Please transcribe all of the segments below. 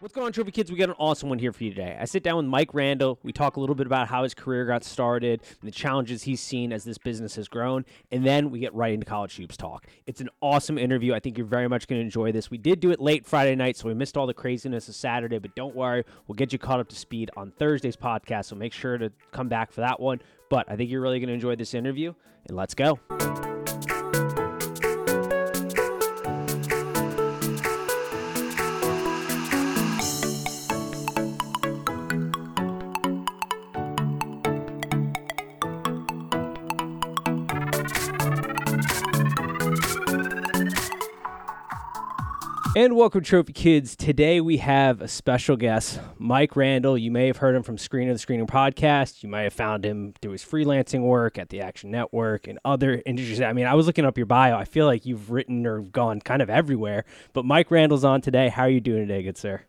What's going on, Trophy Kids? We got an awesome one here for you today. I sit down with Mike Randall. We talk a little bit about how his career got started and the challenges he's seen as this business has grown, and then we get right into college hoops talk. It's an awesome interview. I think you're very much going to enjoy this. We did do it late Friday night, so we missed all the craziness of Saturday, but don't worry, we'll get you caught up to speed on Thursday's podcast, so make sure to come back for that one. But I think you're really going to enjoy this interview, and let's go. And welcome, Trophy Kids. Today we have a special guest, Mike Randall. You may have heard him from Screen of the Screening podcast. You might have found him through his freelancing work at the Action Network and other industries. I mean, I was looking up your bio. I feel like you've written or gone kind of everywhere. But Mike Randall's on today. How are you doing today, good sir?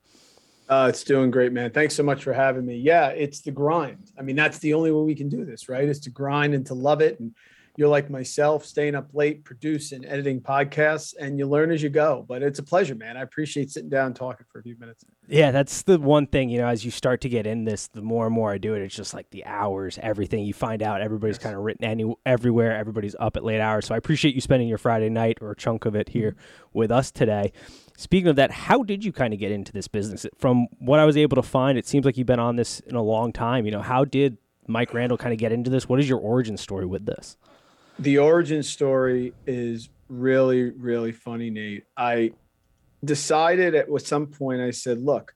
Uh, it's doing great, man. Thanks so much for having me. Yeah, it's the grind. I mean, that's the only way we can do this, right? Is to grind and to love it and you're like myself, staying up late, producing, editing podcasts, and you learn as you go. But it's a pleasure, man. I appreciate sitting down and talking for a few minutes. Yeah, that's the one thing, you know, as you start to get in this, the more and more I do it, it's just like the hours, everything. You find out everybody's yes. kind of written any everywhere, everybody's up at late hours. So I appreciate you spending your Friday night or a chunk of it here mm-hmm. with us today. Speaking of that, how did you kind of get into this business? From what I was able to find, it seems like you've been on this in a long time. You know, how did Mike Randall kind of get into this? What is your origin story with this? The origin story is really really funny nate. I decided at some point i said look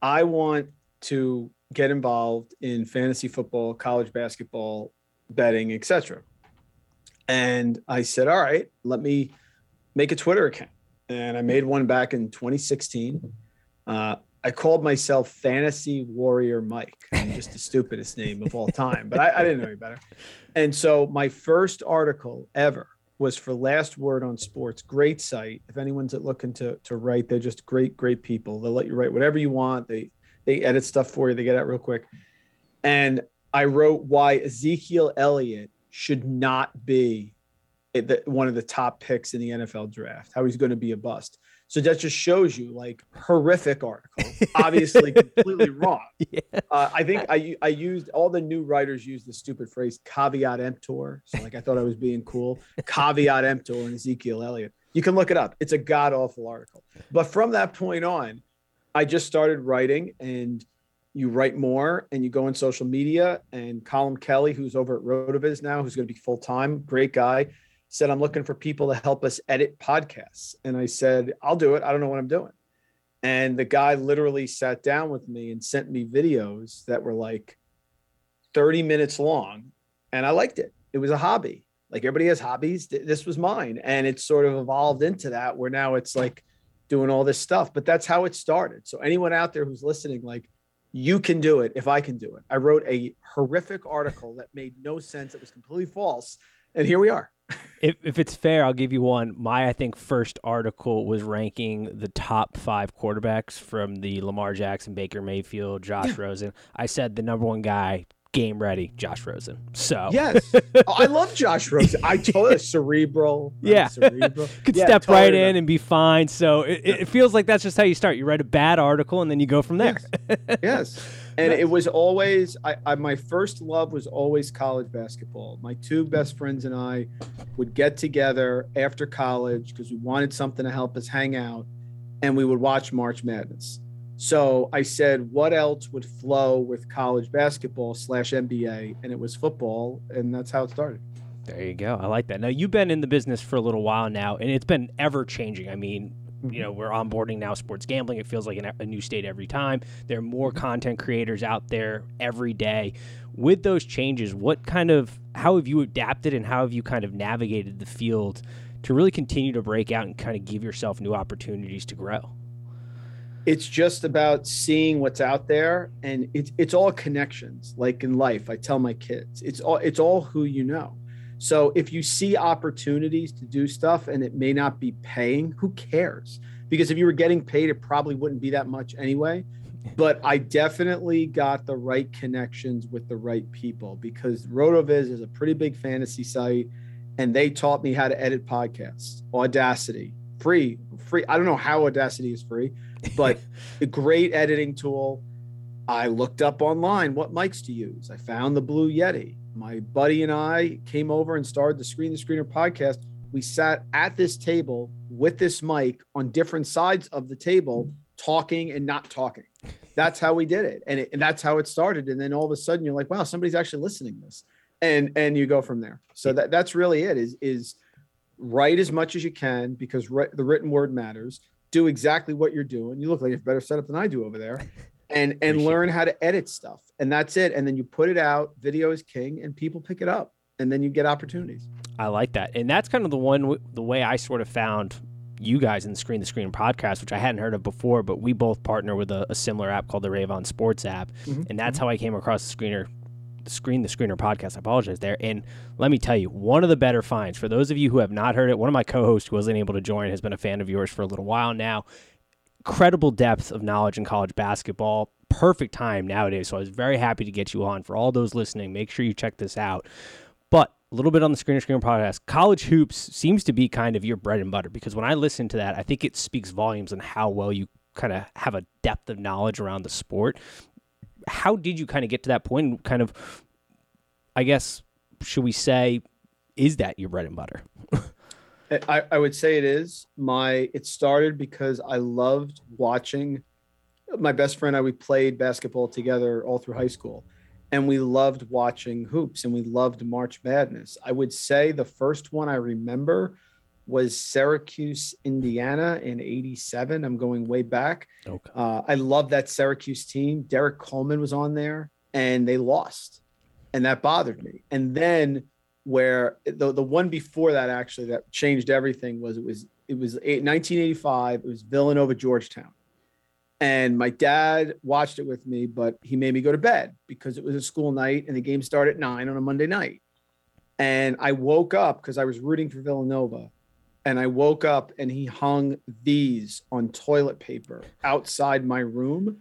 i want to get involved in fantasy football college basketball betting etc and i said all right let me make a twitter account. And i made one back in 2016 uh, I called myself Fantasy Warrior Mike, just the stupidest name of all time, but I, I, didn't know any better. And so my first article ever was for Last Word on Sports. Great site. If anyone's looking to to write, they're just great, great people. They'll let you write whatever you want. They they edit stuff for you. They get out real quick. And I wrote why Ezekiel Elliott should not be one of the top picks in the NFL draft. How he's going to be a bust. So that just shows you like horrific article, obviously completely wrong. Yeah. Uh, I think I I used all the new writers use the stupid phrase caveat emptor. So like I thought I was being cool. caveat emptor and Ezekiel Elliott. You can look it up. It's a god awful article. But from that point on, I just started writing and you write more and you go on social media and Colin Kelly, who's over at RotoViz now, who's going to be full time, great guy said, I'm looking for people to help us edit podcasts. And I said, I'll do it. I don't know what I'm doing. And the guy literally sat down with me and sent me videos that were like 30 minutes long. And I liked it. It was a hobby. Like everybody has hobbies. This was mine. And it sort of evolved into that where now it's like doing all this stuff. But that's how it started. So anyone out there who's listening, like, you can do it if I can do it. I wrote a horrific article that made no sense. It was completely false. And here we are if, if it's fair, I'll give you one. My, I think, first article was ranking the top five quarterbacks from the Lamar Jackson, Baker Mayfield, Josh yeah. Rosen. I said the number one guy, game ready, Josh Rosen. So yes, oh, I love Josh Rosen. I told you cerebral. Yeah, cerebral. could yeah, step totally right in and be fine. So it, it feels like that's just how you start. You write a bad article and then you go from there. Yes. yes and it was always I, I, my first love was always college basketball. My two best friends and i would get together after college because we wanted something to help us hang out and we would watch march madness. So i said what else would flow with college basketball slash nba and it was football and that's how it started. There you go. I like that. Now you've been in the business for a little while now and it's been ever changing i mean you know we're onboarding now sports gambling. It feels like an, a new state every time. There are more mm-hmm. content creators out there every day. With those changes what kind of how have you adapted and how have you kind of navigated the field to really continue to break out and kind of give yourself new opportunities to grow? It's just about seeing what's out there and it's it's all connections like in life i tell my kids. It's all it's all who you know so if you see opportunities to do stuff and it may not be paying, who cares? Because if you were getting paid, it probably wouldn't be that much anyway. But I definitely got the right connections with the right people because RotoViz is a pretty big fantasy site and they taught me how to edit podcasts, Audacity, free, free. I don't know how Audacity is free, but a great editing tool. I looked up online what mics to use. I found the Blue Yeti. My buddy and I came over and started the Screen the Screener podcast. We sat at this table with this mic on different sides of the table, talking and not talking. That's how we did it, and, it, and that's how it started. And then all of a sudden, you're like, "Wow, somebody's actually listening to this," and and you go from there. So that that's really it. Is is write as much as you can because the written word matters. Do exactly what you're doing. You look like you have better setup than I do over there and and learn how to edit stuff and that's it. And then you put it out video is king and people pick it up and then you get opportunities. I like that. And that's kind of the one the way i sort of found you guys in the screen the screen podcast which i hadn't heard of before but we both partner with a, a similar app called the Ravon sports app. Mm-hmm. and that's mm-hmm. how i came across the screener the screen the screener podcast. I apologize there. And let me tell you one of the better finds for those of you who have not heard it one of my co-hosts who wasn't able to join has been a fan of yours for a little while now incredible depth of knowledge in college basketball. Perfect time nowadays. So I was very happy to get you on. For all those listening, make sure you check this out. But a little bit on the Screen Screen podcast. College hoops seems to be kind of your bread and butter because when I listen to that, I think it speaks volumes on how well you kind of have a depth of knowledge around the sport. How did you kind of get to that point? Kind of, I guess, should we say, is that your bread and butter? I, I would say it is. My it started because I loved watching my best friend and I we played basketball together all through high school. And we loved watching hoops and we loved March Madness. I would say the first one I remember was Syracuse, Indiana in 87. I'm going way back. Okay. Uh, I love that Syracuse team. Derrick Coleman was on there and they lost. And that bothered me. And then where the the one before that actually that changed everything was it was it was 1985 it was Villanova Georgetown. And my dad watched it with me but he made me go to bed because it was a school night and the game started at 9 on a Monday night. And I woke up because I was rooting for Villanova and I woke up and he hung these on toilet paper outside my room.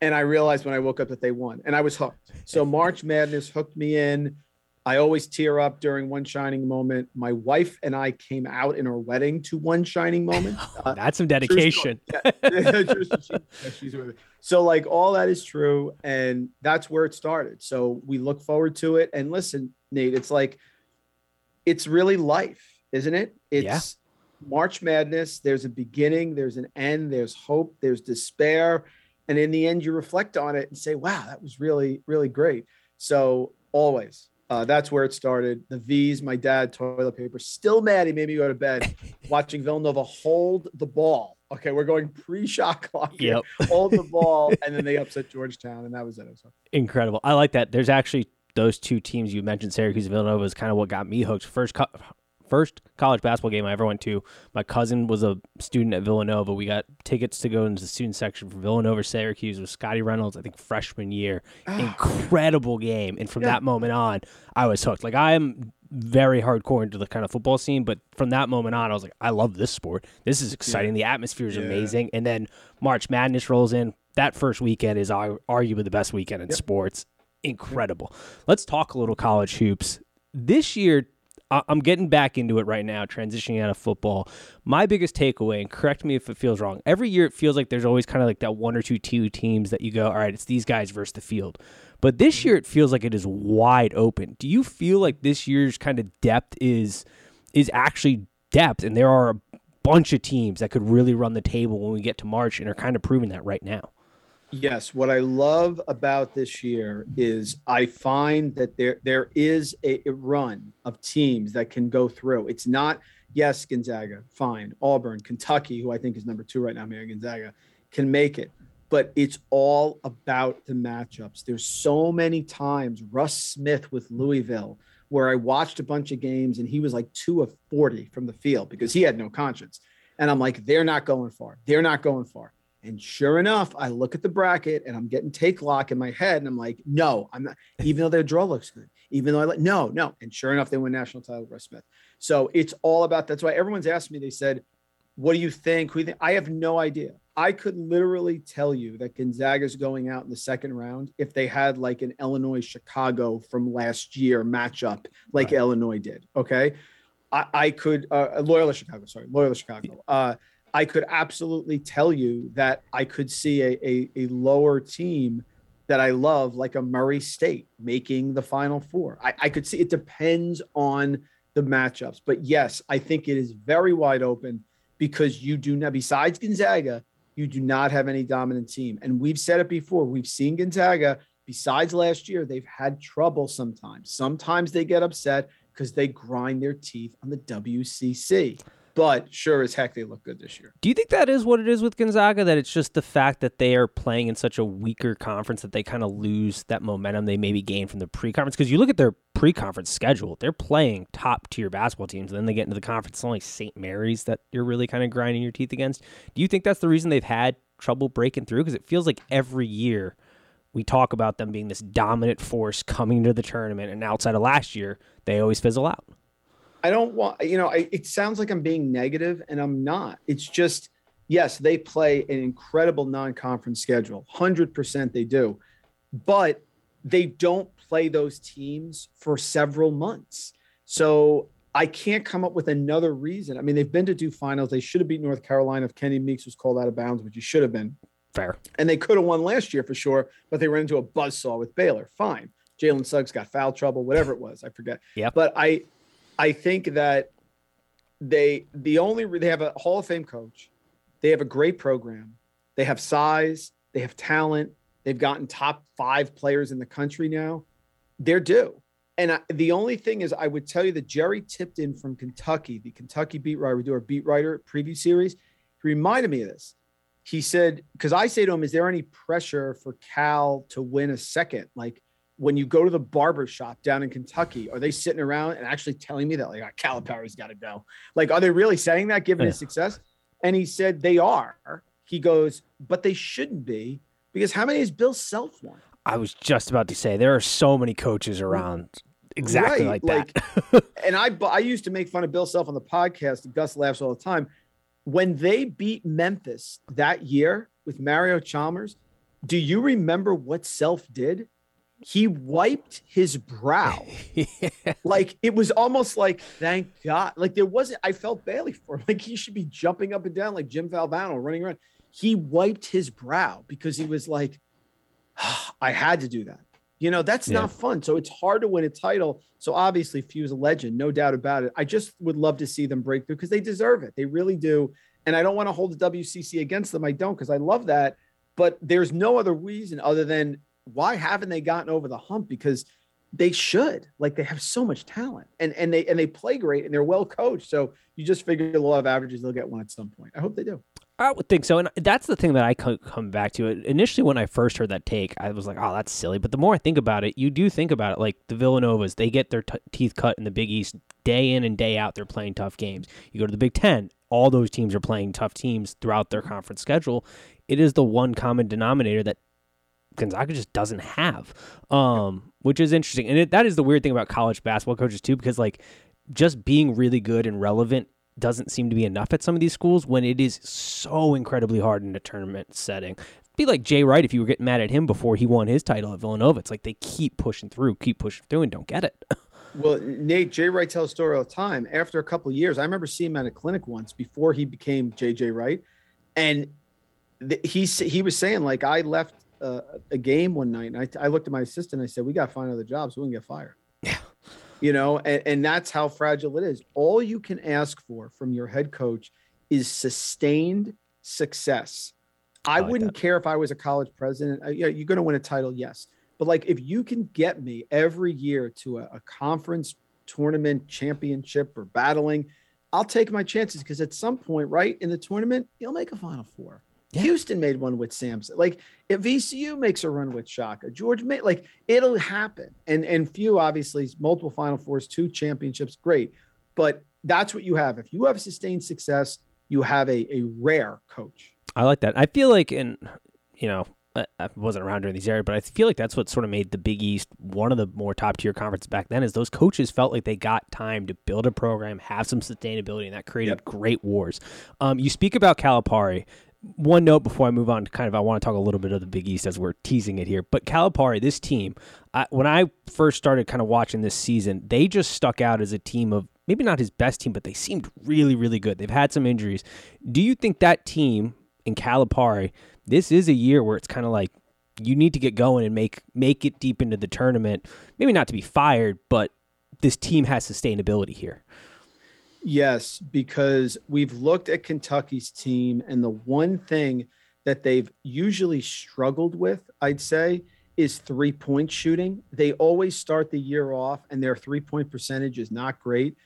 And I realized when I woke up that they won and I was hooked. So March Madness hooked me in I always tear up during one shining moment. My wife and I came out in our wedding to one shining moment. Uh, That's some dedication. so, like, all that is true. And that's where it started. So, we look forward to it. And listen, Nate, it's like, it's really life, isn't it? It's yeah. March Madness. There's a beginning, there's an end, there's hope, there's despair. And in the end, you reflect on it and say, wow, that was really, really great. So, always uh, that's where it started. The V's, my dad, toilet paper. Still mad he made me go to bed watching Villanova hold the ball. Okay, we're going pre-shot clock. Yep. hold the ball, and then they upset Georgetown, and that was it. So. Incredible. I like that. There's actually those two teams you mentioned, Syracuse and Villanova, is kind of what got me hooked. First, first college basketball game I ever went to. My cousin was a student at Villanova. We got tickets to go into the student section for Villanova Syracuse with Scottie Reynolds, I think freshman year. Ah. Incredible game. And from yeah. that moment on, I was hooked. Like I am very hardcore into the kind of football scene, but from that moment on, I was like, I love this sport. This is exciting. Yeah. The atmosphere is yeah. amazing. And then March Madness rolls in. That first weekend is arguably the best weekend in sports. Incredible. Let's talk a little college hoops. This year, I'm getting back into it right now, transitioning out of football. My biggest takeaway, and correct me if it feels wrong, every year it feels like there's always kind of like that one or two teams that you go, all right, it's these guys versus the field. But this year it feels like it is wide open. Do you feel like this year's kind of depth is is actually depth, and there are a bunch of teams that could really run the table when we get to March, and are kind of proving that right now? Yes, what I love about this year is I find that there there is a, a, run of teams that can go through. It's not yes, Gonzaga, fine, Auburn, Kentucky, who I think is number two right now, Mary Gonzaga, can make it, but it's all about the matchups. There's so many times Russ Smith with Louisville where I watched a bunch of games and he was like two of forty from the field because he had no conscience, and I'm like, they're not going far, they're not going far and sure enough, I look at the bracket and I'm getting take lock in my head, and I'm like, no, I'm not. Even though their draw looks good, even though I like, no, no. And sure enough, they win national title with Russ Smith. So it's all about. That's why everyone's asked me. They said, "What do you think? Who you think?" I have no idea. I could literally tell you that Gonzaga's going out in the second round if they had like an Illinois Chicago from last year matchup, like right. Illinois did. Okay. I, I could uh, Loyola Chicago, sorry, Loyola Chicago. Uh, I could absolutely tell you that I could see a, a, a lower team that I love, like a Murray State, making the Final Four. I, I could see it depends on the matchups, but yes, I think it is very wide open because you do not. Besides Gonzaga, you do not have any dominant team, and we've said it before. We've seen Gonzaga. Besides last year, they've had trouble sometimes. Sometimes they get upset because they grind their teeth on the WCC but sure as heck they look good this year. Do you think that is what it is with Gonzaga? That it's just the fact that they are playing in such a weaker conference that they kind of lose that momentum they maybe gained from the pre-conference? Because you look at their pre-conference schedule, they're playing top tier basketball teams, and then they get into the conference. It's only St. Mary's that you're really kind of grinding your teeth against. Do you think that's the reason they've had trouble breaking through? Because it feels like every year we talk about them being this dominant force coming to the tournament, and outside of last year, they always fizzle out. I don't want, you know, I, it sounds like I'm being negative and I'm not. It's just, yes, they play an incredible non conference schedule. 100% they do. But they don't play those teams for several months. So I can't come up with another reason. I mean, they've been to do finals. They should have beat North Carolina if Kenny Meeks was called out of bounds, which he should have been. Fair. And they could have won last year for sure, but they ran into a buzzsaw with Baylor. Fine. Jalen Suggs got foul trouble, whatever it was. I forget. Yeah. But I I think that they the only they have a Hall of Fame coach, they have a great program, they have size, they have talent, they've gotten top five players in the country now. They're due. And I, the only thing is, I would tell you that Jerry Tipton from Kentucky, the Kentucky beat writer, we do our beat writer preview series, he reminded me of this. He said, because I say to him, is there any pressure for Cal to win a second? Like, when you go to the barber shop down in Kentucky, are they sitting around and actually telling me that like oh, Calipari's got to go? Like, are they really saying that given yeah. his success? And he said they are. He goes, but they shouldn't be because how many has Bill Self won? I was just about to say there are so many coaches around exactly right. like that. Like, and I I used to make fun of Bill Self on the podcast. Gus laughs all the time. When they beat Memphis that year with Mario Chalmers, do you remember what Self did? He wiped his brow. yeah. Like it was almost like, thank God. Like there wasn't, I felt badly for him. Like he should be jumping up and down like Jim Valvano running around. He wiped his brow because he was like, oh, I had to do that. You know, that's yeah. not fun. So it's hard to win a title. So obviously, Few's a legend, no doubt about it. I just would love to see them break through because they deserve it. They really do. And I don't want to hold the WCC against them. I don't because I love that. But there's no other reason other than why haven't they gotten over the hump? Because they should. Like they have so much talent and and they and they play great and they're well coached. So you just figure the law of averages they'll get one at some point. I hope they do. I would think so, and that's the thing that I come back to. It initially, when I first heard that take, I was like, "Oh, that's silly." But the more I think about it, you do think about it. Like the Villanovas, they get their t- teeth cut in the Big East day in and day out. They're playing tough games. You go to the Big Ten, all those teams are playing tough teams throughout their conference schedule. It is the one common denominator that Gonzaga just doesn't have, um, which is interesting. And it, that is the weird thing about college basketball coaches too, because like just being really good and relevant doesn't seem to be enough at some of these schools when it is so incredibly hard in a tournament setting. be like Jay Wright if you were getting mad at him before he won his title at Villanova. It's like they keep pushing through, keep pushing through, and don't get it. well, Nate, Jay Wright tells a story all the time. After a couple years, I remember seeing him at a clinic once before he became JJ Wright, and he he was saying like I left a, a game one night, and I, I looked at my assistant. I said, "We got to find another job so we can get fired." Yeah, you know, and, and that's how fragile it is. All you can ask for from your head coach is sustained success. I, I like wouldn't that. care if I was a college president. Uh, yeah, you're going to win a title, yes, but like if you can get me every year to a, a conference tournament championship or battling, I'll take my chances because at some point, right in the tournament, you'll make a Final Four. Yeah. Houston made one with Sampson. Like if VCU makes a run with Shaka, George made like it'll happen. And and Few obviously multiple Final Fours, two championships, great. But that's what you have. If you have sustained success, you have a, a rare coach. I like that. I feel like in you know I wasn't around during these areas, but I feel like that's what sort of made the Big East one of the more top tier conferences back then. Is those coaches felt like they got time to build a program, have some sustainability, and that created yep. great wars. Um, you speak about Calipari, one note before I move on, kind of, I want to talk a little bit of the Big East as we're teasing it here. But Calipari, this team, I, when I first started kind of watching this season, they just stuck out as a team of maybe not his best team, but they seemed really, really good. They've had some injuries. Do you think that team in Calipari, this is a year where it's kind of like you need to get going and make make it deep into the tournament. Maybe not to be fired, but this team has sustainability here. Yes, because we've looked at Kentucky's team, and the one thing that they've usually struggled with, I'd say, is three point shooting. They always start the year off, and their three point percentage is not great,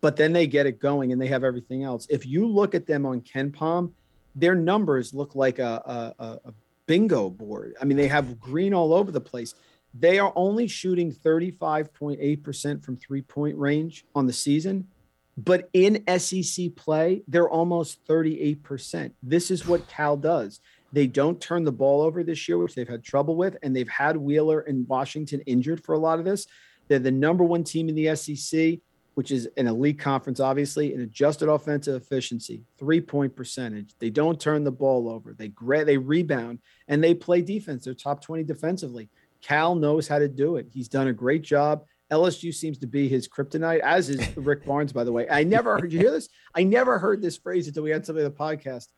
but then they get it going and they have everything else. If you look at them on KenPom, their numbers look like a, a, a bingo board. I mean, they have green all over the place. They are only shooting 35.8% from three point range on the season, but in SEC play, they're almost 38%. This is what Cal does. They don't turn the ball over this year, which they've had trouble with, and they've had Wheeler and Washington injured for a lot of this. They're the number one team in the SEC which is an elite conference, obviously, an adjusted offensive efficiency, three point percentage. They don't turn the ball over. They gra- they rebound and they play defense. They're top 20 defensively. Cal knows how to do it. He's done a great job. LSU seems to be his kryptonite, as is Rick Barnes, by the way. I never heard you hear this. I never heard this phrase until we had somebody on the podcast.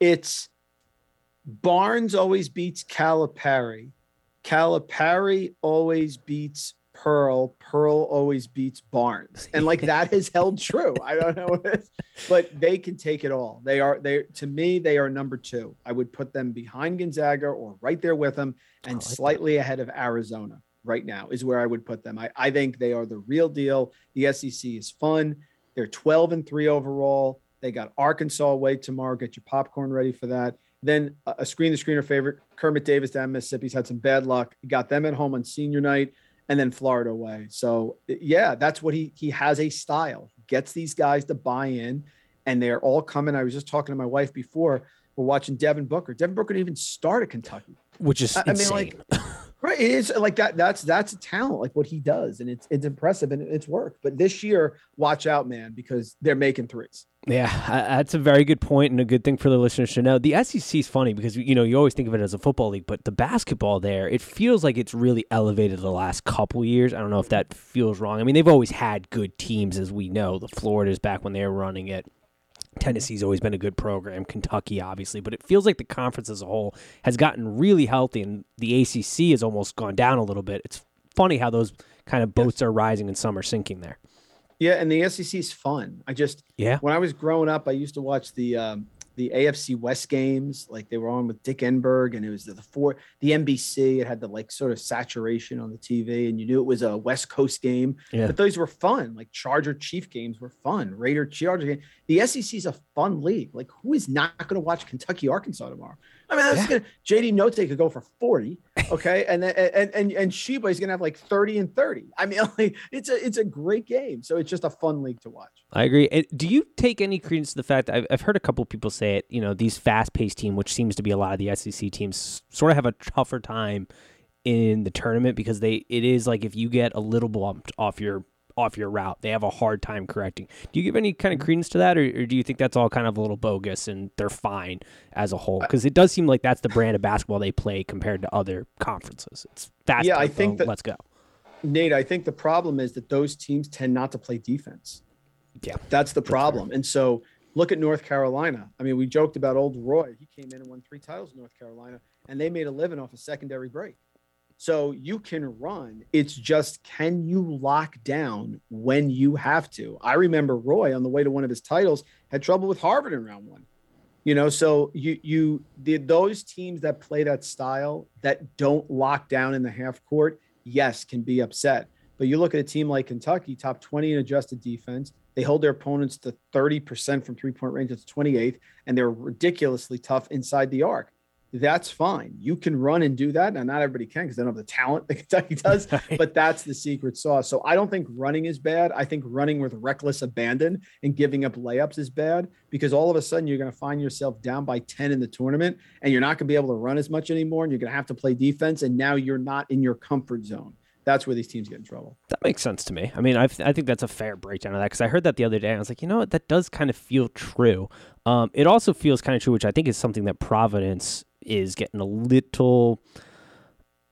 It's Barnes always beats Calipari. Calipari always beats Pearl, Pearl always beats Barnes. And like that has held true. I don't know but they can take it all. They are they to me, they are number two. I would put them behind Gonzaga or right there with them and like slightly that. ahead of Arizona right now is where I would put them. I, I think they are the real deal. The SEC is fun. They're 12 and 3 overall. They got Arkansas away tomorrow. Get your popcorn ready for that. Then a screen the screener favorite, Kermit Davis down Mississippi's had some bad luck. He got them at home on senior night and then Florida away. So yeah, that's what he he has a style. Gets these guys to buy in, and they're all coming. I was just talking to my wife before. We're watching Devin Booker. Devin Booker didn't even start at Kentucky, which is I, I mean like. Right, it is like that. That's that's a talent, like what he does, and it's it's impressive and it's work. But this year, watch out, man, because they're making threes. Yeah, uh, that's a very good point and a good thing for the listeners to know. The SEC is funny because you know you always think of it as a football league, but the basketball there, it feels like it's really elevated the last couple years. I don't know if that feels wrong. I mean, they've always had good teams, as we know. The Florida's back when they were running it. Tennessee's always been a good program, Kentucky obviously, but it feels like the conference as a whole has gotten really healthy, and the ACC has almost gone down a little bit. It's funny how those kind of boats are rising and some are sinking there. Yeah, and the SEC is fun. I just yeah. When I was growing up, I used to watch the um, the AFC West games. Like they were on with Dick Enberg, and it was the, the four the NBC. It had the like sort of saturation on the TV, and you knew it was a West Coast game. Yeah. But those were fun. Like Charger Chief games were fun. Raider Charger game. The SEC is a fun league. Like who is not going to watch Kentucky Arkansas tomorrow? I mean, that's yeah. gonna JD Notae could go for 40. Okay. and then and and and Tshiebwe is gonna have like 30 and 30. I mean, like, it's a it's a great game. So it's just a fun league to watch. I agree. Do you take any credence to the fact I've, I've heard a couple people say it, you know, these fast paced teams, which seems to be a lot of the SEC teams, sort of have a tougher time in the tournament because they it is like if you get a little bumped off your off your route. They have a hard time correcting. Do you give any kind of credence to that, or, or do you think that's all kind of a little bogus and they're fine as a whole? Because it does seem like that's the brand of basketball they play compared to other conferences. It's fast. Yeah, tempo, I think that. Let's go. Nate, I think the problem is that those teams tend not to play defense. Yeah, that's the problem. and so look at North Carolina. I mean, we joked about old Roy. He came in and won three titles in North Carolina, and they made a living off a secondary break. So you can run. It's just can you lock down when you have to? I remember Roy on the way to one of his titles had trouble with Harvard in round one. You know, so you you the, those teams that play that style that don't lock down in the half court, yes, can be upset. But you look at a team like Kentucky, top 20 in adjusted defense. They hold their opponents to 30% from three point range. That's 28th. And they're ridiculously tough inside the arc that's fine. You can run and do that. Now, not everybody can because they don't have the talent that Kentucky does, but that's the secret sauce. So I don't think running is bad. I think running with reckless abandon and giving up layups is bad because all of a sudden you're going to find yourself down by 10 in the tournament and you're not going to be able to run as much anymore and you're going to have to play defense. And now you're not in your comfort zone. That's where these teams get in trouble. That makes sense to me. I mean, I, I think that's a fair breakdown of that because I heard that the other day. And I was like, you know what? That does kind of feel true. Um, it also feels kind of true, which I think is something that Providence is getting a little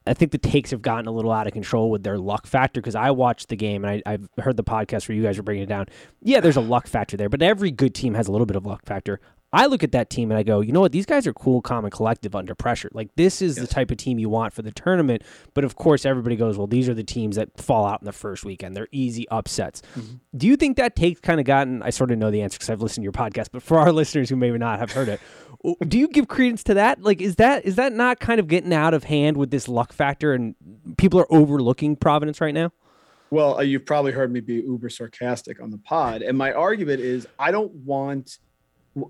I think the takes have gotten a little out of control with their luck factor because I watched the game and I, I've heard the podcast where you guys were bringing it down. Yeah, there's a luck factor there, but every good team has a little bit of luck factor. I look at that team and I go, you know what? These guys are cool, calm, and collective under pressure. Like this is yes. the type of team you want for the tournament. But of course, everybody goes, well, these are the teams that fall out in the first weekend. They're easy upsets. Mm-hmm. Do you think that takes kind of gotten? I sort of know the answer because I've listened to your podcast. But for our listeners who may not have heard it, do you give credence to that? Like, is that is that not kind of getting out of hand with this luck factor and people are overlooking Providence right now? Well, uh, you've probably heard me be uber sarcastic on the pod, and my argument is I don't want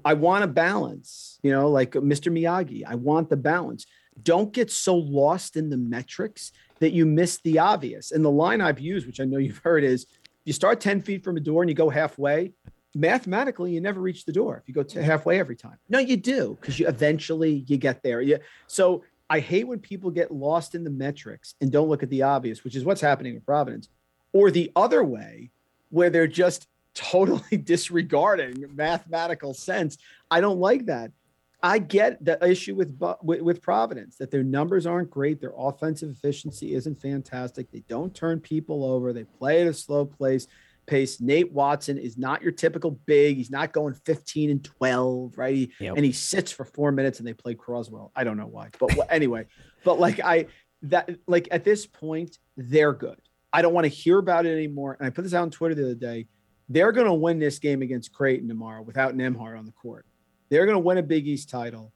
I want a balance, you know, like Mr. Miyagi. I want the balance. Don't get so lost in the metrics that you miss the obvious. And the line I've used, which I know you've heard, is you start 10 feet from a door and you go halfway. Mathematically, you never reach the door if you go to mm-hmm. halfway every time. No, you do, because you eventually you get there. Yeah. So I hate when people get lost in the metrics and don't look at the obvious, which is what's happening in Providence, or the other way, where they're just totally disregarding mathematical sense. I don't like that. I get the issue with, with, with Providence that their numbers aren't great. Their offensive efficiency isn't fantastic. They don't turn people over. They play at a slow pace. Pace. Nate Watson is not your typical big. He's not going 15 and 12, right? He, yep. And he sits for four minutes and they play Croswell. I don't know why, but anyway. But like I that like at this point they're good. I don't want to hear about it anymore. And I put this out on Twitter the other day they're going to win this game against Creighton tomorrow without Nembhard on the court. They're going to win a Big East title.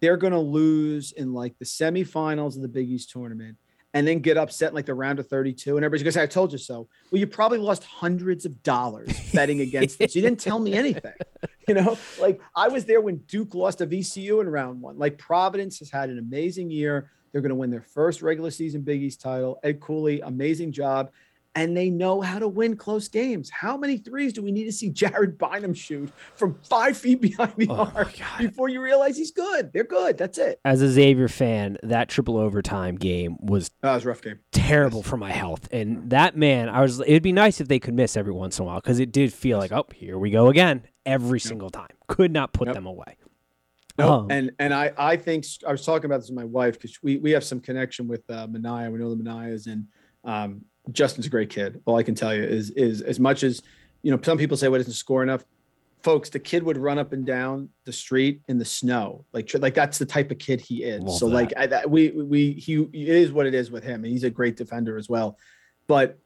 They're going to lose in like the semifinals of the Big East tournament and then get upset in like the round of 32. And everybody's to say, I told you so. Well, you probably lost hundreds of dollars betting against this. You didn't tell me anything. You know, like I was there when Duke lost to VCU in round one. Like Providence has had an amazing year. They're going to win their first regular season Big East title. Ed Cooley, amazing job and they know how to win close games. How many threes do we need to see Jared Bynum shoot from five feet behind the oh arc before you realize he's good? They're good. That's it. As a Xavier fan, that triple overtime game was that was rough game. Terrible yes. for my health. And that man, I was. It'd be nice if they could miss every once in a while because it did feel like, oh, here we go again every single time. Could not put them away. No, um, and and I I think I was talking about this with my wife because we we have some connection with uh, Minaya. We know the Minayas and um, Justin's a great kid. All I can tell you is is as much as you know, some people say, "What well, doesn't score enough?" Folks, the kid would run up and down the street in the snow, like like that's the type of kid he is. Love so that. like I, that, we we he it is what it is with him, and he's a great defender as well. But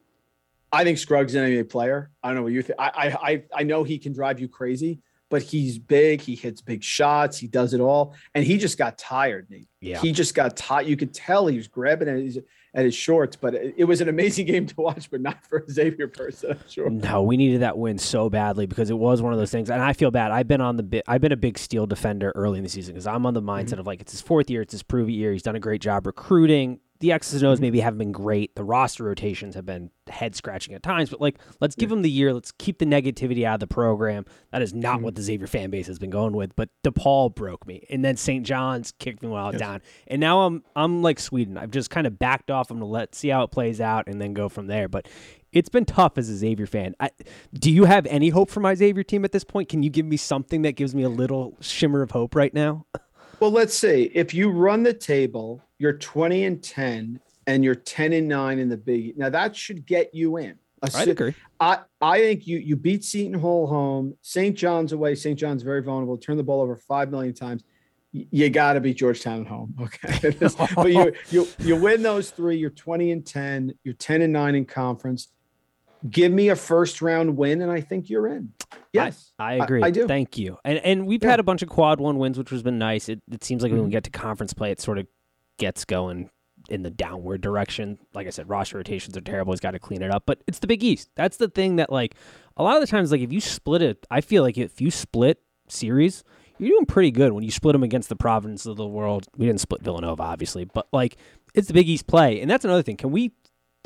I think Scruggs is an NBA player. I don't know what you think. I I I know he can drive you crazy, but he's big. He hits big shots. He does it all, and he just got tired. Nate. Yeah, he just got tired. You could tell he was grabbing it. At his shorts. But it, it, was an amazing game to watch, but not for Xavier person. Sure. No, we needed that win so badly because it was one of those things, and I feel bad. I've been on the bit. I've been a big Steele defender early in the season because I'm on the mindset mm-hmm. of like it's his fourth year, it's his prove year. He's done a great job recruiting the X's and O's mm-hmm. maybe haven't been great. The roster rotations have been head scratching at times, but like, let's give them the year. Let's keep the negativity out of the program. That is not mm-hmm. what the Xavier fan base has been going with. But DePaul broke me, and then St. John's kicked me while yes. down, and now I'm I'm like Sweden. I've just kind of backed off. I'm gonna let see how it plays out, and then go from there. But it's been tough as a Xavier fan. I, do you have any hope for my Xavier team at this point? Can you give me something that gives me a little shimmer of hope right now? Well, let's see. If you run the table, you're 20 and 10 and you're 10 and 9 in the big. Now that should get you in. I agree. I, I think you you beat Seton Hall home. St. John's away. St. John's very vulnerable. Turn the ball over five million times. You got to beat Georgetown at home. Okay. but you, you you win those three. You're 20 and 10. You're 10 and 9 in conference. Give me a first round win, and I think you're in. Yes, I, I agree. I, I, do. Thank you. And and we've yeah. had a bunch of quad one wins, which has been nice. It, it seems like mm-hmm. when we get to conference play, it sort of gets going in the downward direction. Like I said, roster rotations are terrible. He's got to clean it up. But it's the Big East. That's the thing that like a lot of the times, like if you split it, I feel like if you split series, you're doing pretty good when you split them against the province of the world. We didn't split Villanova, obviously, but like it's the Big East play, and that's another thing. Can we?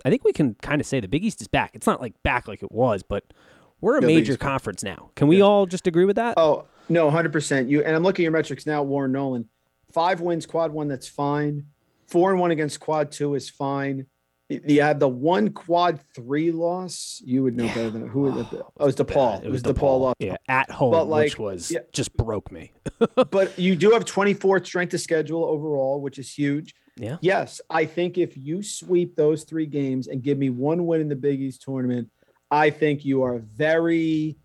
I think we can kind of say the Big East is back. It's not like back like it was, but we're a no, major conference now. Can we yeah. all just agree with that? Oh no, hundred percent. You and I'm looking at your metrics now. Warren Nolan, five wins, quad one. That's fine Four and one against quad two is fine. you had the one quad three loss. You would know yeah. better than who was it? Oh, it was DePaul. It was, it was DePaul loss. Yeah, at home, but like, which was yeah. just broke me. but you do have 24th strength of schedule overall, which is huge. Yeah. Yes, I think if you sweep those three games and give me one win in the Big East tournament, I think you are very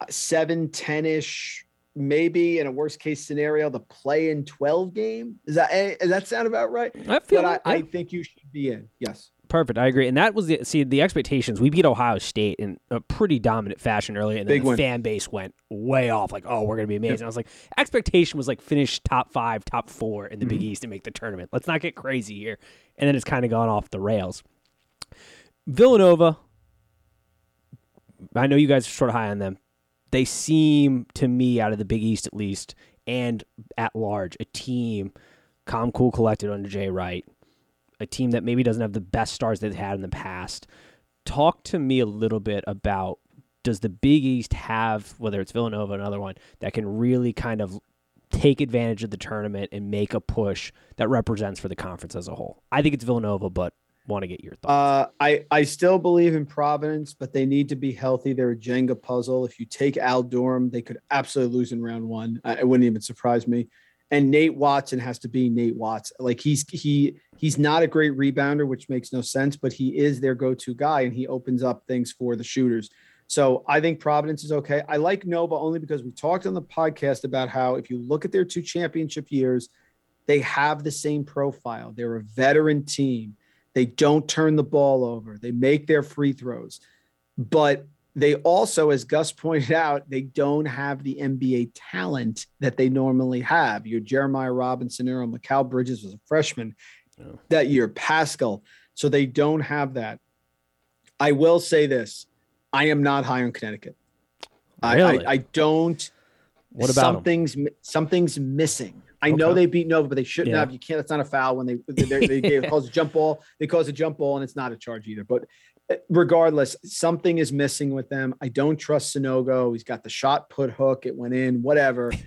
uh, seven, 10 ish, maybe in a worst case scenario, the play in 12 game. Is that, eh, does that sound about right? I feel but I, I think you should be in. Yes. Perfect. I agree. And that was the see the expectations. We beat Ohio State in a pretty dominant fashion early, and then Big the win. fan base went way off. Like, oh, we're gonna be amazing. I was like, expectation was like finish top five, top four in the mm-hmm. Big East and make the tournament. Let's not get crazy here. And then it's kind of gone off the rails. Villanova. I know you guys are sort of high on them they seem to me, out of the Big East at least, and at large, a team calm, cool, collected under Jay Wright, a team that maybe doesn't have the best stars they've had in the past. Talk to me a little bit about does the Big East have, whether it's Villanova, another one, that can really kind of take advantage of the tournament and make a push that represents for the conference as a whole? I think it's Villanova, but want to get your thoughts. Uh, I I still believe in Providence, but they need to be healthy. They're a Jenga puzzle. If you take Al Durham, they could absolutely lose in round one. It wouldn't even surprise me. And Nate Watson has to be Nate Watts. Like he's he he's not a great rebounder, which makes no sense, but he is their go-to guy, and he opens up things for the shooters. So I think Providence is okay. I like Nova only because we talked on the podcast about how if you look at their two championship years, they have the same profile. They're a veteran team they don't turn the ball over. They make their free throws. But they also, as Gus pointed out, they don't have the NBA talent that they normally have. Your Jeremiah Robinson-Earl, Mikal Bridges was a freshman oh. that year, Paschall. So they don't have that. I will say this I am not high on Connecticut. Really? I, I, I, don't. What about something's them? something's missing? I okay. know they beat Nova, but they shouldn't yeah. have. You can't. It's not a foul when they they, they gave calls a jump ball. They cause a jump ball, and it's not a charge either. But uh, regardless, something is missing with them. I don't trust Sanogo. He's got the shot put hook. It went in. Whatever.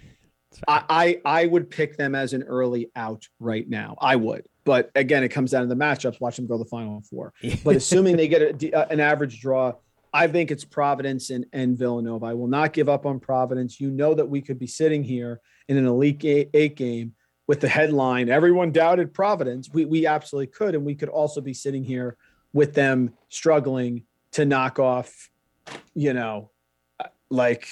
I, I I would pick them as an early out right now. I would. But again, it comes down to the matchups. Watch them go to the final four. But assuming they get a, an average draw, I think it's Providence and, and Villanova. I will not give up on Providence. You know that we could be sitting here in an Elite Eight game with the headline, everyone doubted Providence. We, we absolutely could. And we could also be sitting here with them struggling to knock off, you know, uh, like,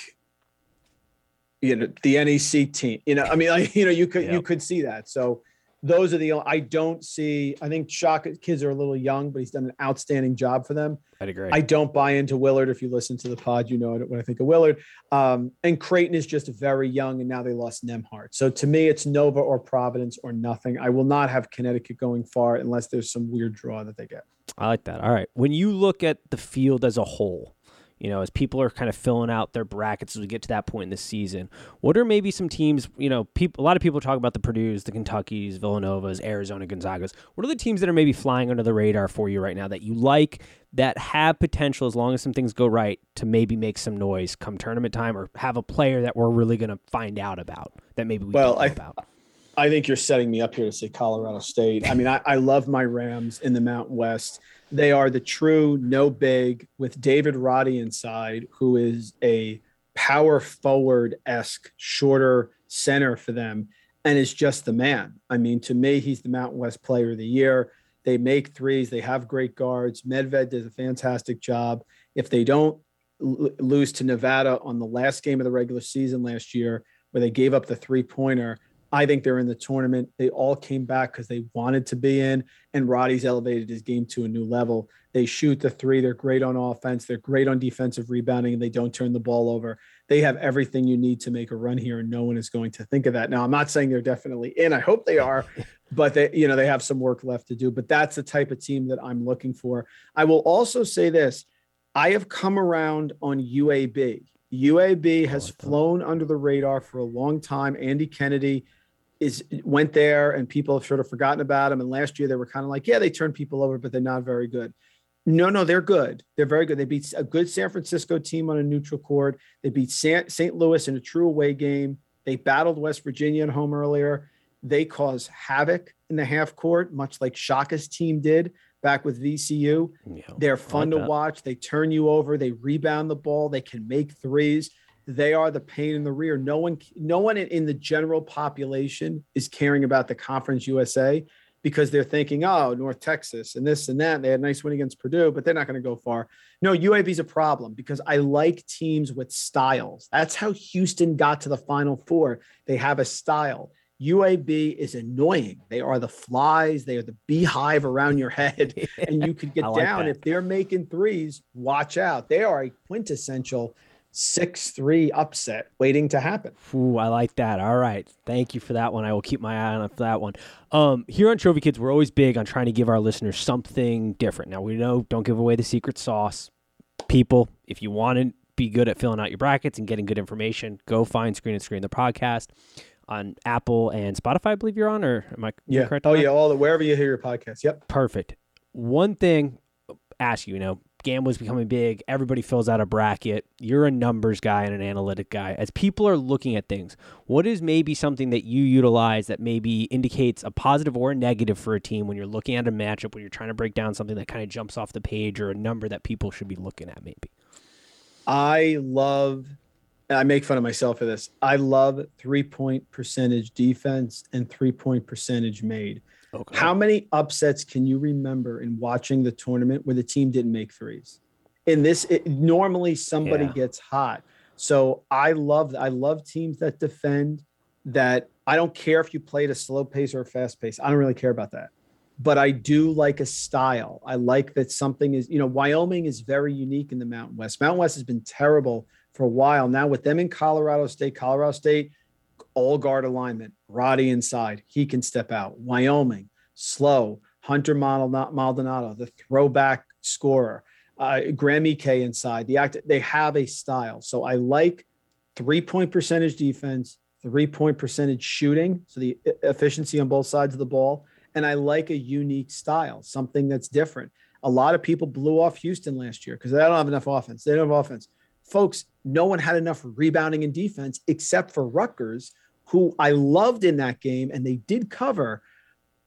you know, the NEC team, you know, I mean, like, you know, you could, yep. you could see that. So those are the I don't see. I think Shaka kids are a little young, but he's done an outstanding job for them. I'd agree. I don't buy into Willard. If you listen to the pod, you know what I think of Willard. Um, and Creighton is just very young, and now they lost Nembhard. So to me, it's Nova or Providence or nothing. I will not have Connecticut going far unless there's some weird draw that they get. I like that. All right. When you look at the field as a whole, you know, as people are kind of filling out their brackets as we get to that point in the season, what are maybe some teams, you know, people, a lot of people talk about the Purdue's, the Kentuckies, Villanovas, Arizona, Gonzagas. What are the teams that are maybe flying under the radar for you right now that you like, that have potential as long as some things go right to maybe make some noise come tournament time or have a player that we're really going to find out about that maybe we well, I, about? I think you're setting me up here to say Colorado State. I mean, I, I love my Rams in the Mountain West. They are the true no big with David Roddy inside, who is a power forward esque, shorter center for them and is just the man. I mean, to me, he's the Mountain West player of the year. They make threes, they have great guards. Medved does a fantastic job. If they don't l- lose to Nevada on the last game of the regular season last year, where they gave up the three pointer, I think they're in the tournament. They all came back because they wanted to be in, and Roddy's elevated his game to a new level. They shoot the three. They're great on offense. They're great on defensive rebounding, and they don't turn the ball over. They have everything you need to make a run here, and no one is going to think of that. Now, I'm not saying they're definitely in. I hope they are, but they, you know, they have some work left to do. But that's the type of team that I'm looking for. I will also say this: I have come around on UAB. UAB oh, has flown under the radar for a long time. Andy Kennedy is went there and people have sort of forgotten about them. And last year they were kind of like, yeah, they turned people over, but they're not very good. No, no, they're good. They're very good. They beat a good San Francisco team on a neutral court. They beat St. Louis in a true away game. They battled West Virginia at home earlier. They cause havoc in the half court, much like Shaka's team did back with VCU. Yeah, They're fun like to watch. They turn you over. They rebound the ball. They can make threes. They are the pain in the rear. No one, no one in the general population is caring about the Conference USA because they're thinking, oh, North Texas and this and that. They had a nice win against Purdue, but they're not going to go far. No, UAB is a problem because I like teams with styles. That's how Houston got to the Final Four. They have a style. UAB is annoying. They are the flies. They are the beehive around your head, and you could get like down that. if they're making threes. Watch out. They are a quintessential six three upset waiting to happen. Ooh, I like that. All right, thank you for that one. I will keep my eye on that one. Um, here on Trophy Kids, we're always big on trying to give our listeners something different. Now we know don't give away the secret sauce. People, if you want to be good at filling out your brackets and getting good information, go find Screen and Screen the podcast on Apple and Spotify. I believe you're on, or am I yeah. correct? Oh yeah, all the wherever you hear your podcast. Yep. Perfect. One thing, ask you, you know, gambling's becoming big. Everybody fills out a bracket. You're a numbers guy and an analytic guy. As people are looking at things, what is maybe something that you utilize that maybe indicates a positive or a negative for a team when you're looking at a matchup, when you're trying to break down something that kind of jumps off the page or a number that people should be looking at maybe? I love I make fun of myself for this. I love three point percentage defense and three point percentage made. Okay. How many upsets can you remember in watching the tournament where the team didn't make threes? In this, it, normally somebody yeah. gets hot. So I love I love teams that defend. That I don't care if you played a slow pace or a fast pace. I don't really care about that. But I do like a style. I like that something is, you know, Wyoming is very unique in the Mountain West. Mountain West has been terrible for a while now with them in Colorado State. Colorado State, all guard alignment, Roddy inside, he can step out. Wyoming, slow. Hunter Maldonado, the throwback scorer. Uh, Graham Ike inside. The act they have a style. So I like three point percentage defense, three point percentage shooting. So the efficiency on both sides of the ball. And I like a unique style, something that's different. A lot of people blew off Houston last year because they don't have enough offense. They don't have offense folks, no one had enough rebounding and defense except for Rutgers, who I loved in that game and they did cover,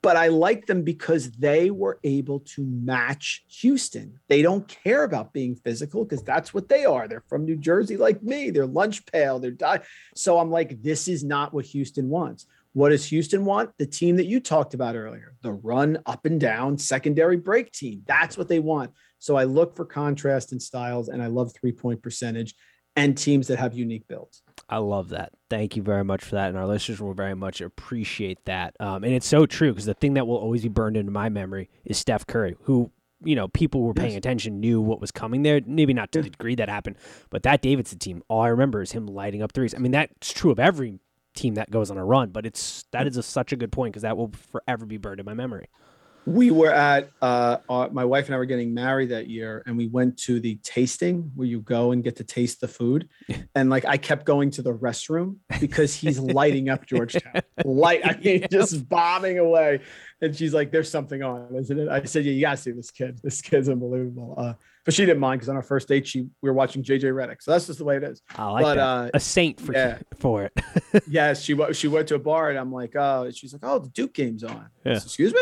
but I liked them because they were able to match Houston. They don't care about being physical because that's what they are. They're from New Jersey like me. They're lunch pail. They're die. So I'm like, this is not what Houston wants. What does Houston want? The team that you talked about earlier, the run up and down secondary break team. That's what they want. So I look for contrast and styles, and I love three point percentage and teams that have unique builds. I love that. Thank you very much for that. And our listeners will very much appreciate that. Um, and it's so true because the thing that will always be burned into my memory is Steph Curry, who, you know, people were paying yes. attention, knew what was coming there. Maybe not to the degree that happened, but that Davidson team, all I remember is him lighting up threes. I mean, that's true of every team that goes on a run, but it's that is a, such a good point because that will forever be burned in my memory we were at uh, our, my wife and I were getting married that year, and we went to the tasting where you go and get to taste the food. And like I kept going to the restroom because he's lighting up Georgetown, light. I mean, just bombing away. And she's like, "There's something on, isn't it?" I said, "Yeah, you gotta see this kid. This kid's unbelievable." Uh, but she didn't mind because on our first date, she we were watching JJ Redick. So that's just the way it is. I like but, that. Uh, a saint for yeah. for it. yes, she she went to a bar and I'm like, "Oh," she's like, "Oh, the Duke game's on." Yeah. Said, Excuse me.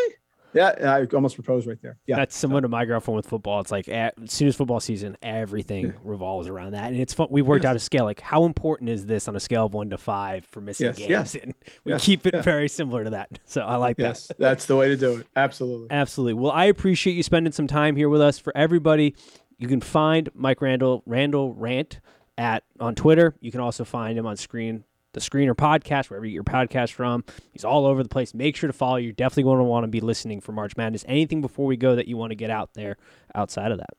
Yeah, I almost proposed right there. Yeah, that's similar to my girlfriend with football. It's like eh, as soon as football season, everything revolves around that, and it's fun. We worked yes. out a scale like how important is this on a scale of one to five for missing yes, games, yes. and we yes, keep it very similar to that. So I like that. yes, that. that's the way to do it. Absolutely, absolutely. Well, I appreciate you spending some time here with us. For everybody, you can find Mike Randle Randle Rant at on Twitter. You can also find him on screen the Screener podcast, wherever you get your podcast from. He's all over the place. Make sure to follow. You're definitely going to want to be listening for March Madness. Anything before we go that you want to get out there outside of that?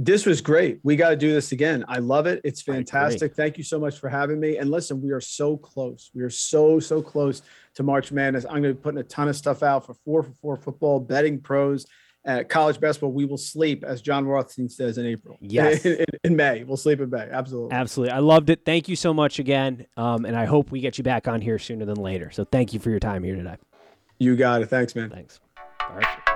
This was great. We got to do this again. I love it. It's fantastic. Thank you so much for having me. And listen, we are so close. We are so, so close to March Madness. I'm going to be putting a ton of stuff out for four for four football, betting pros at college basketball, we will sleep, as Jon Rothstein says in April. Yes. In, in, in, May. We'll sleep in May. Absolutely. Absolutely. I loved it. Thank you so much again. Um, and I hope we get you back on here sooner than later. So thank you for your time here today. You got it. Thanks, man. Thanks. All right.